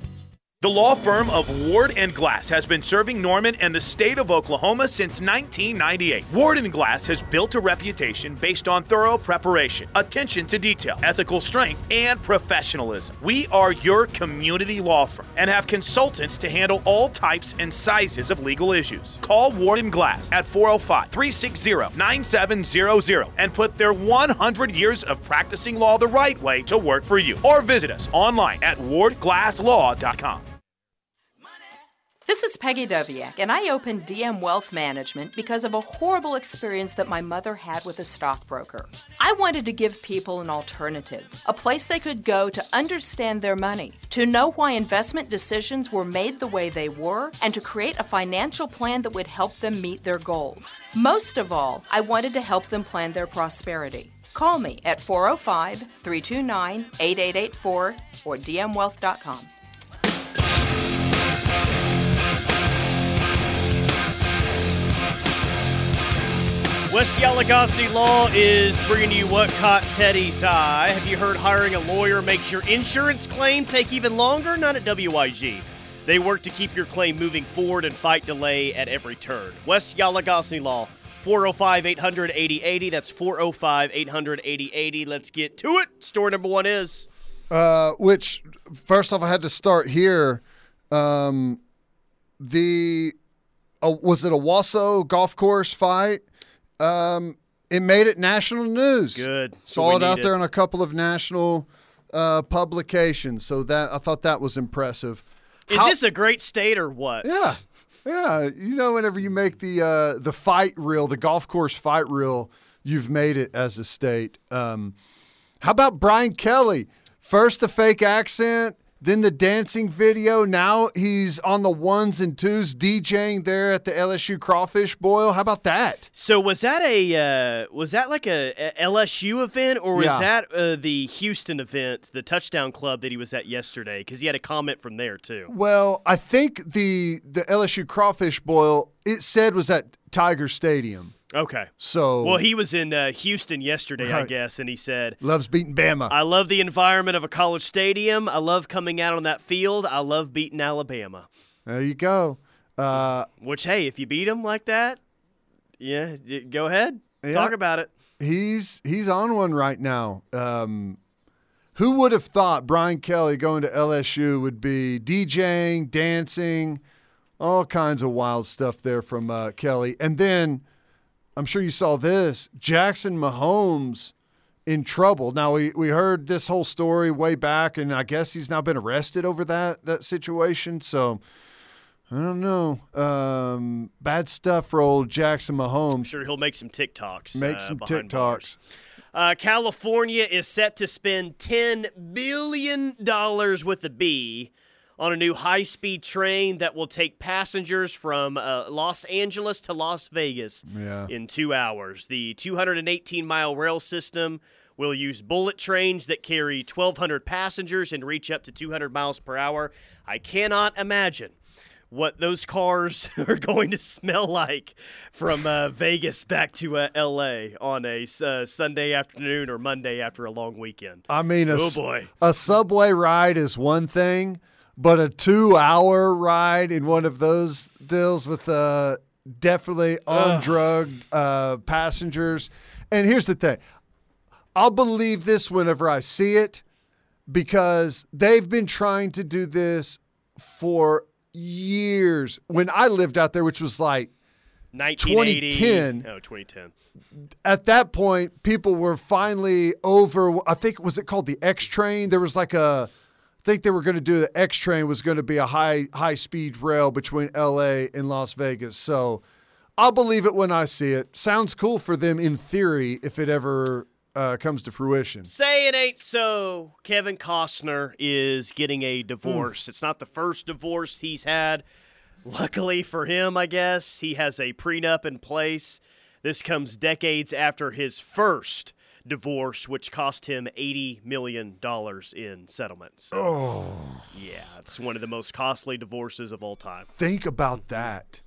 The law firm of Ward and Glass has been serving Norman and the state of Oklahoma since 1998. Ward and Glass has built a reputation based on thorough preparation, attention to detail, ethical strength, and professionalism. We are your community law firm and have consultants to handle all types and sizes of legal issues. Call Ward and Glass at 405-360-9700 and put their 100 years of practicing law the right way to work for you. Or visit us online at wardglasslaw.com. This is Peggy Doviak, and I opened DM Wealth Management because of a horrible experience that my mother had with a stockbroker. I wanted to give people an alternative, a place they could go to understand their money, to know why investment decisions were made the way they were, and to create a financial plan that would help them meet their goals. Most of all, I wanted to help them plan their prosperity. Call me at 405 329 8884 or dmwealth.com. West Yalagosny Law is bringing you what caught Teddy's eye. Have you heard hiring a lawyer makes your insurance claim take even longer? Not at WIG. They work to keep your claim moving forward and fight delay at every turn. West Yalagosny Law, 405 800 8080. That's 405 800 8080. Let's get to it. Story number one is. Uh, which, first off, I had to start here. Um, the a, was it Owasso golf course fight? Um, it made it national news. Good. Saw it out need there it. in a couple of national uh, publications. So that I thought that was impressive. Is How- this a great state or what? Yeah, yeah. You know, whenever you make the uh, the fight reel, the golf course fight reel, you've made it as a state. Um, how about Brian Kelly? First the fake accent, then the dancing video. Now he's on the ones and twos DJing there at the LSU Crawfish Boil. How about that? So was that a uh, was that like a, a LSU event or was Yeah. that uh, the Houston event, the touchdown club that he was at yesterday? Because he had a comment from there too. Well, I think the the LSU Crawfish Boil it said was at Tiger Stadium. Okay. So Well, he was in uh, Houston yesterday, I guess, and he said, loves beating Bama. "I love the environment of a college stadium. I love coming out on that field. I love beating Alabama." there you go. Uh, Which, hey, if you beat them like that, yeah, go ahead, Yeah. talk about it. he's he's on one right now. Um, who would have thought Brian Kelly going to LSU would be DJing, dancing, all kinds of wild stuff there from uh, Kelly, and then I'm sure you saw this Jackson Mahomes in trouble. Now we we heard this whole story way back, and I guess he's now been arrested over that that situation. So. I don't know. Um, bad stuff for old Jackson Mahomes. I'm sure he'll make some TikToks. Make uh, some TikToks. Uh, California is set to spend $10 billion with a B on a new high speed train that will take passengers from uh, Los Angeles to Las Vegas Yeah. in two hours. The 218 mile rail system will use bullet trains that carry 1,200 passengers and reach up to 200 miles per hour. I cannot imagine what those cars (laughs) are going to smell like from uh, Vegas back to uh, L.A. on a uh, Sunday afternoon or Monday after a long weekend. I mean, a, oh boy, a subway ride is one thing, but a two-hour ride in one of those deals with uh, definitely on drug uh, passengers. And here's the thing: I'll believe this whenever I see it because they've been trying to do this for years. When I lived out there, which was like 2010. Oh, 2010. at that point, people were finally over. I think was it called the X train? There was like a, think they were going to do the X train was going to be a high high speed rail between L.A. and Las Vegas. So I'll believe it when I see it. Sounds cool for them in theory if it ever uh, comes to fruition. Say it ain't so. Kevin Costner is getting a divorce. It's not the first divorce he's had. Luckily for him, I guess, he has a prenup in place. This comes decades after his first divorce, which cost him $80 million in settlements. So, Oh. yeah, it's one of the most costly divorces of all time. Think about that.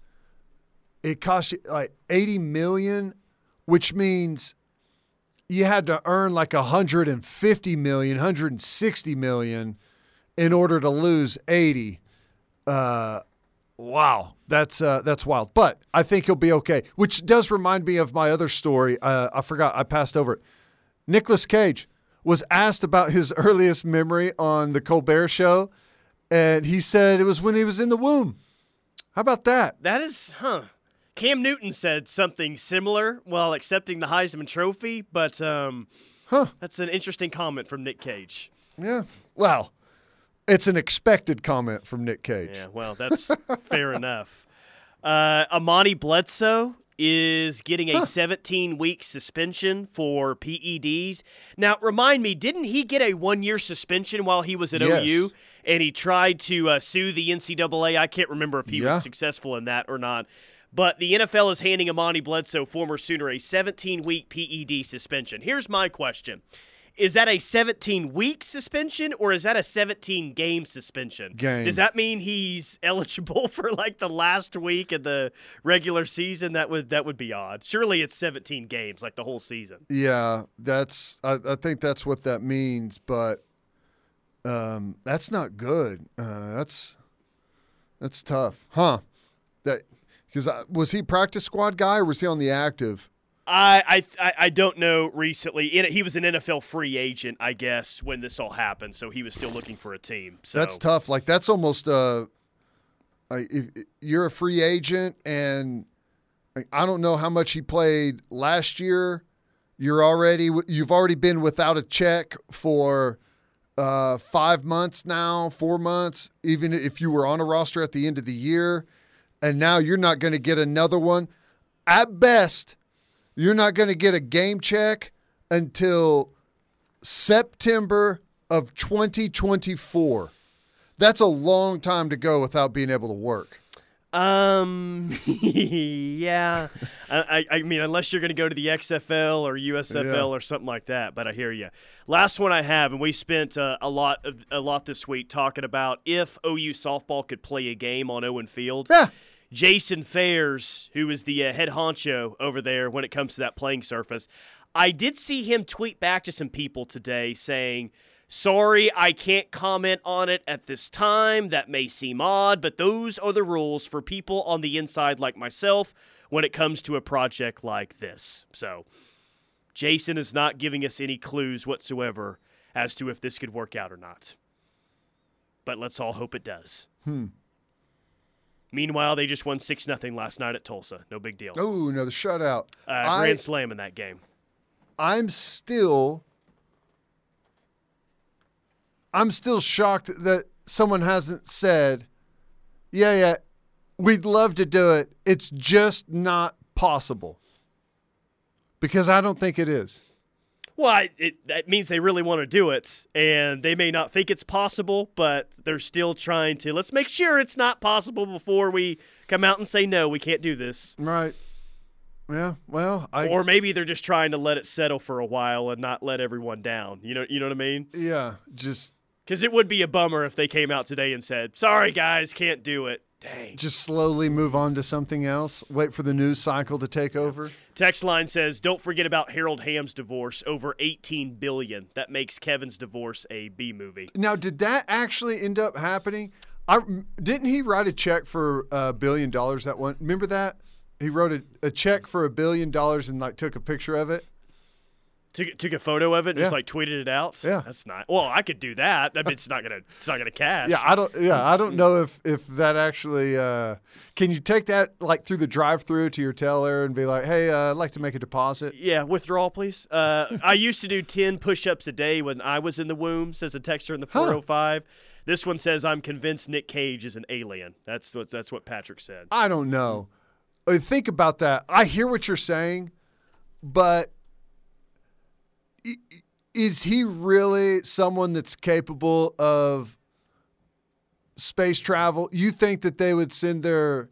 It cost you like 80 million, which means you had to earn like 150 million, 160 million in order to lose 80. Uh wow, that's uh that's wild. But I think he'll be okay, which does remind me of my other story. Uh, I forgot I passed over it. Nicolas Cage was asked about his (laughs) earliest memory on the Colbert show and he said it was when he was in the womb. How about that? That is, huh. Cam Newton said something similar while accepting the Heisman Trophy, but um, huh. that's an interesting comment from Nick Cage. Yeah. Well, it's an expected comment from Nick Cage. Yeah, well, that's fair (laughs) enough. Uh, Amani Bledsoe is getting a 17 week suspension for PEDs. Now, remind me, didn't he get a one year suspension while he was at Yes. OU? And he tried to uh, sue the NCAA. I can't remember if he Yeah. was successful in that or not. But the NFL is handing Amani Bledsoe, former Sooner, a 17 week PED suspension. Here's my question Is that a 17 week suspension or is that a 17 game suspension? Game. Does that mean he's (laughs) eligible for like the last week of the regular season? That would that would be odd. Surely it's 17 games, like the whole season. Yeah, that's I, I think that's what that means, but um, that's not good. Uh, that's that's tough, huh? That because was he practice squad guy or was he on the active? I I I- don't know. Recently, he was an NFL free agent, I guess, when this all happened. So he was still looking for a team. So That's tough. Like that's almost uh, if you're a free agent and I don't know how much he played last year. You're already you've already been without a check for uh, five months now, four months. Even if you were on a roster at the end of the year, and now you're not going to get another one. At best, you're not going to get a game check until September of 2024. That's a long time to go without being able to work. Um, (laughs) yeah. I, I, mean, unless you're going to go to the XFL or USFL Yeah. or something like that. But I hear you. Last one I have, and we spent uh, a lot of, a lot this week talking about if OU softball could play a game on Owen Field. Yeah. Jason Fairs, who is the uh, head honcho over there when it comes to that playing surface, I did see him tweet back to some people today saying, Sorry, I can't comment on it at this time. That may seem odd, but those are the rules for people on the inside like myself when it comes to a project like this. So, Jason is not giving us any clues whatsoever as to if this could work out or not. But let's all hope it does. Hmm. Meanwhile, they just won 6 0 last night at Tulsa. No big deal. Oh, no, the shutout. Uh, I- grand slam in that game. I'm still I'm still shocked that someone hasn't said, "Yeah, yeah, we'd love to do it. It's just not possible." Because I don't think it is. Well, I- it, that means they really want to do it, and they may not think it's possible, but they're still trying to. Let's make sure it's not possible before we come out and say no, we can't do this. Right. Yeah. Well, I or maybe they're just trying to let it settle for a while and not let everyone down. You know, you know what I mean? Yeah. Just Because it would be a bummer if they came out today and said, "Sorry, guys, can't do it." Dang. just slowly move on to something else. Wait for the news cycle to take over. Text line says, "Don't forget about Harold Hamm's divorce, over 18 billion. That makes Kevin's divorce a B movie." Now, did that actually end up happening? I didn't he write a check for a billion dollars that one. Remember that? He wrote a, a check for a billion dollars and like took a picture of it. Took, took a photo of it, and just like tweeted it out. Yeah. that's not. Well, I could do that. I mean, it's not gonna. It's not gonna cash. Yeah, I don't. Yeah, I don't know if if that actually. Uh, can you take that like through the drive-through to your teller and be like, "Hey, uh, I'd like to make a deposit." Yeah, withdrawal, please. Uh, (laughs) I used to do 10 push ups a day when I was in the womb, says a texter in the 405. This one says, I'm convinced Nick Cage is an alien. That's what, that's what Patrick said. I don't know. Uh, Think about that. I hear what you're saying, but i- i- is he really someone that's capable of space travel? You think that they would send their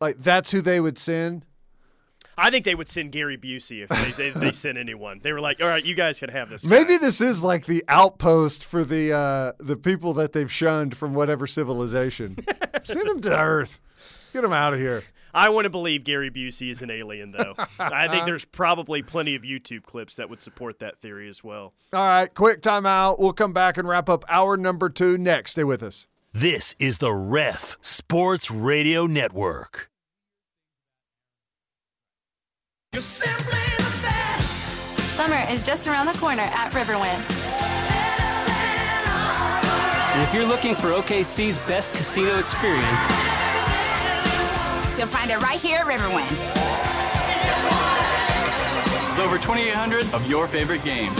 like that's who they would send? I think they would send Gary Busey if they, they, they sent anyone. They were like, all right, you guys can have this. guy." Maybe this is like the outpost for the uh, the people that they've shunned from whatever civilization. (laughs) Send them to Earth. Get them out of here. I want to believe Gary Busey is an alien, though. (laughs) I think there's probably plenty of YouTube clips that would support that theory as well. All right, quick timeout. We'll come back and wrap up hour number two next. Stay with us. This is the Ref Sports Radio Network. You're simply the best. Summer is just around the corner at Riverwind. And if you're looking for OKC's best casino experience, You'll find it right here at Riverwind. with over 2,800 of your favorite games.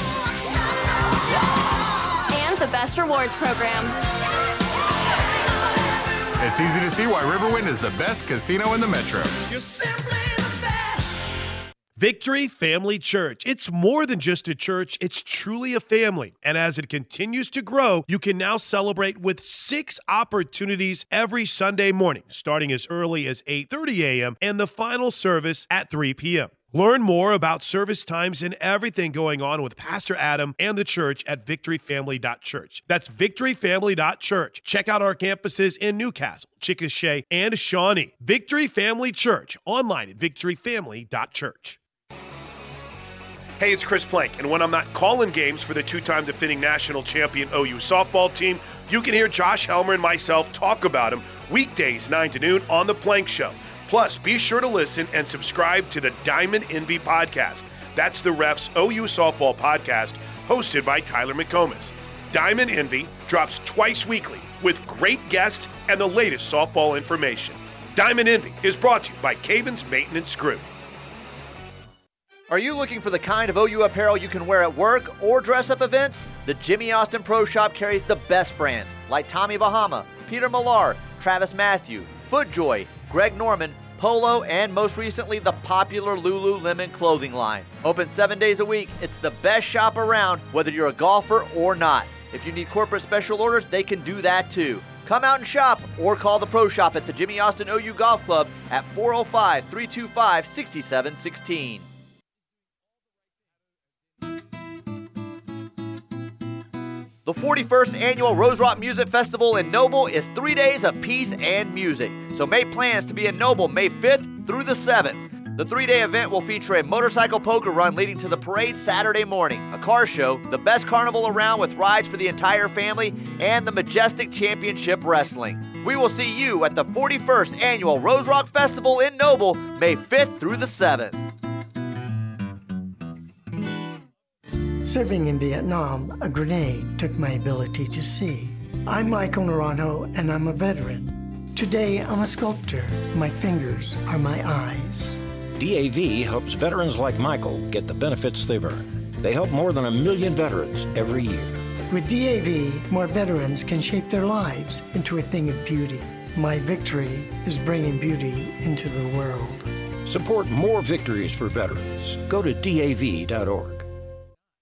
And the best rewards program. It's easy to see why Riverwind is the best casino in the metro. Victory Family Church. It's more than just a church, it's truly a family. And as it continues to grow, you can now celebrate with 6 opportunities every Sunday morning, starting as early as 8:30 a.m. and the final service at 3 p.m. Learn more about service times and everything going on with Pastor Adam and the church at victoryfamily.church. That's victoryfamily.church. Check out our campuses in Newcastle, Chickasha, and Shawnee. Victory Family Church, online at victoryfamily.church. Hey, it's Chris Plank, and when I'm not calling games for the two time defending national champion OU softball team, you can hear Josh Helmer and myself talk about him weekdays 9 to noon on The Plank Show. Plus, be sure to listen and subscribe to the Diamond Envy podcast. That's the ref's OU softball podcast, hosted by Tyler McComas. Diamond Envy drops twice weekly with great guests and the latest softball information. Diamond Envy is brought to you by Cavens Maintenance Group. Are you looking for the kind of OU apparel you can wear at work or dress up events? The Jimmy Austin Pro Shop carries the best brands like Tommy Bahama, Peter Millar, Travis Mathew, FootJoy, Greg Norman, Polo, and most recently the popular Lululemon clothing line. Open seven days a week, it's the best shop around, whether you're a golfer or not. If you need corporate special orders, they can do that too. Come out and shop or call the Pro Shop at the Jimmy Austin OU Golf Club at 405 325 6716. The 41st annual Rose Rock Music Festival in Noble is three days of peace and music. So make plans to be in Noble May 5th through the 7th. The three day event will feature a motorcycle poker run leading to the parade Saturday morning, a car show, the best carnival around with rides for the entire family, and the Majestic Championship Wrestling. We will see you at the 41st annual Rose Rock Festival in Noble May 5th through the 7th. Serving in Vietnam, a grenade took my ability to see. I'm Michael Naranjo, and I'm a veteran. Today, I'm a sculptor. My fingers are my eyes. DAV helps veterans like Michael get the benefits they've earned. They help more than a million veterans every year. With DAV, more veterans can shape their lives into a thing of beauty. My victory is bringing beauty into the world. Support more victories for veterans. Go to DAV.org.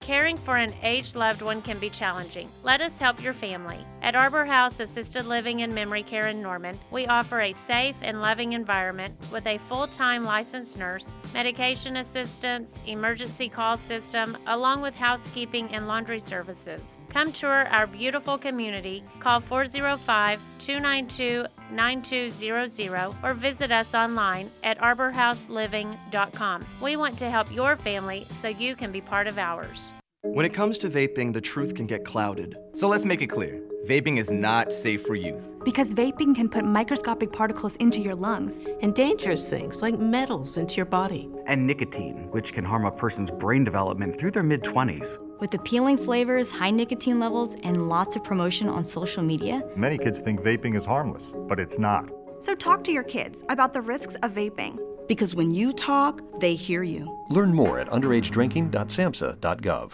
Caring for an aged loved one can be challenging. Let us help your family. At Arbor House Assisted Living and Memory Care in Norman, we offer a safe and loving environment with a full time licensed nurse, medication assistance, emergency call system, along with housekeeping and laundry services. Come tour our beautiful community. Call 405 292 9200 or visit us online at arborhouseliving.com. We want to help your family so you can be part of ours. When it comes to vaping, the truth can get clouded. So let's make it clear vaping is not safe for youth. Because vaping can put microscopic particles into your lungs and dangerous things like metals into your body. And nicotine, which can harm a person's brain development through their mid 20s. With appealing flavors, high nicotine levels, and lots of promotion on social media, many kids think vaping is harmless, but it's not. So talk to your kids about the risks of vaping. Because when you talk, they hear you. Learn more at underagedrinking.samhsa.gov.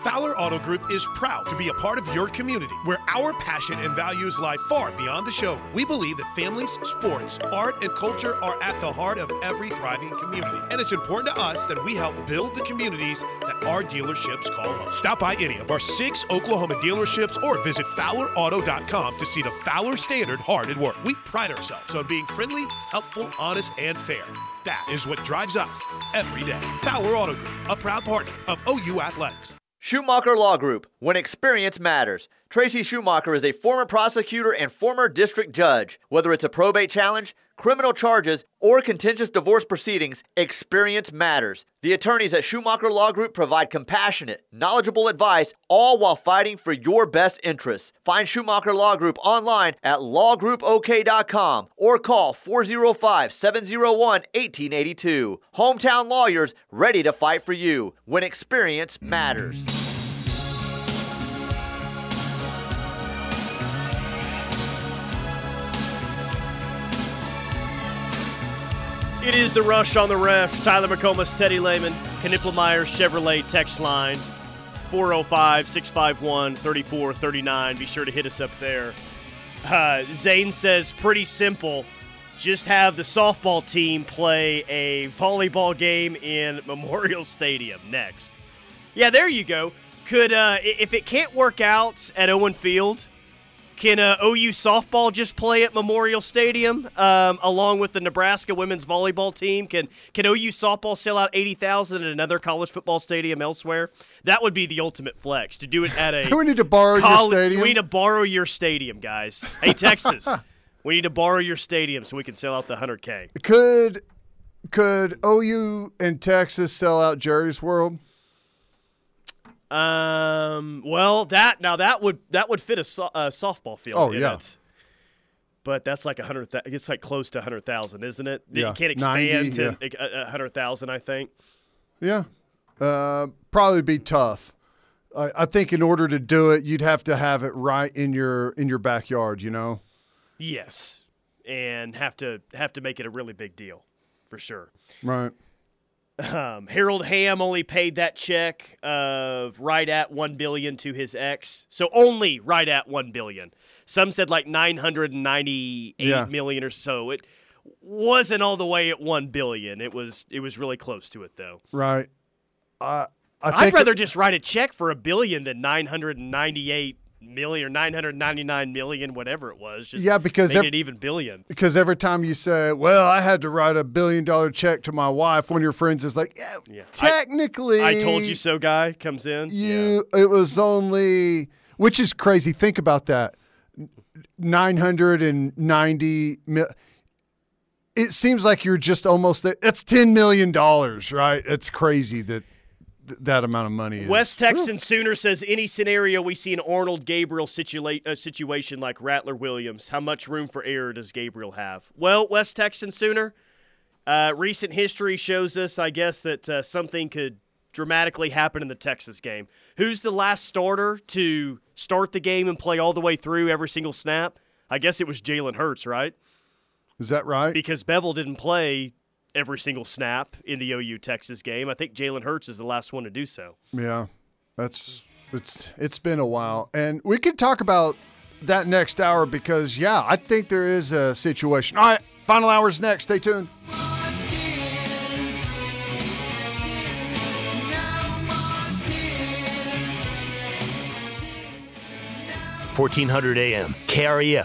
Fowler Auto Group is proud to be a part of your community where our passion and values lie far beyond the show. We believe that families, sports, art, and culture are at the heart of every thriving community. And it's important to us that we help build the communities that our dealerships call home. Stop by any of our six Oklahoma dealerships or visit FowlerAuto.com to see the Fowler Standard hard at work. We pride ourselves on being friendly, helpful, honest, and fair. That is what drives us every day. Fowler Auto Group, a proud partner of OU Athletics. Schumacher Law Group, when experience matters. Tracy Schumacher is a former prosecutor and former district judge. Whether it's a probate challenge, criminal charges, or contentious divorce proceedings, experience matters. The attorneys at Schumacher Law Group provide compassionate, knowledgeable advice, all while fighting for your best interests. Find Schumacher Law Group online at lawgroupok.com or call 405 701 1882. Hometown lawyers ready to fight for you when experience matters. It is the rush on the ref. Tyler McComas, Teddy Lehman, Knippelmier Chevrolet text line 405 651 3439. Be sure to hit us up there. Uh, Zane says, pretty simple. Just have the softball team play a volleyball game in (laughs) Memorial Stadium next. Yeah, there you go. Could uh, if it can't work out at Owen Field, can uh, OU softball just play at Memorial Stadium um, along with the Nebraska women's volleyball team? Can can OU softball sell out eighty thousand at another college football stadium elsewhere? That would be the ultimate flex to do it at a. (laughs) we need to borrow college, your stadium. We need to borrow your stadium, guys. Hey, Texas, (laughs) we need to borrow your stadium so we can sell out the hundred k. Could could OU and Texas sell out Jerry's World? Um. Well, that now that would that would fit a, so, a softball field. Oh yeah. It. But that's like a hundred. It's like close to a hundred thousand, isn't it? Yeah. It can't expand 90, to yeah. a hundred thousand. I think. Yeah. Uh, probably be tough. I, I think in order to do it, you'd have to have it right in your in your backyard. You know. Yes, and have to have to make it a really big deal, for sure. Right. Um, Harold Hamm only paid that check of right at one billion to his ex, so only right at one billion. Some said like nine hundred and ninety-eight Yeah. million or so. It wasn't all the way at one billion. It was it was really close to it though. Right. I I'd think rather just write a check for a billion than nine hundred and ninety-eight million or nine hundred ninety-nine million, whatever it was. Just Yeah, because it even billion. because every time you say, "Well, I had to write a billion dollar check to my wife," one of your friends is like, "Yeah, Yeah. technically, I told you so. Guy comes in. You, it was only, which is crazy. Think about that. Nine hundred and ninety mil. It seems like you're just almost there. That's ten million dollars, right? It's crazy that th- that amount of money. Is. West Texan Sooner says any scenario we see an Arnold Gabriel situa- uh, situation like Rattler Williams, how much room for error does Gabriel have? Well, West Texan Sooner, uh, recent history shows us, I guess, that uh, something could dramatically happen in the Texas game. Who's the last starter to start the game and play all the way through every single snap? I guess it was Jalen Hurts, right? Is that right? Because Bevel didn't play every single snap in the OU Texas game. I think Jalen Hurts is the last one to do so. Yeah, that's it's it's been a while, and we can talk about that next hour because yeah, I think there is a situation. All right, final hours next. Stay tuned. Fourteen hundred AM KREF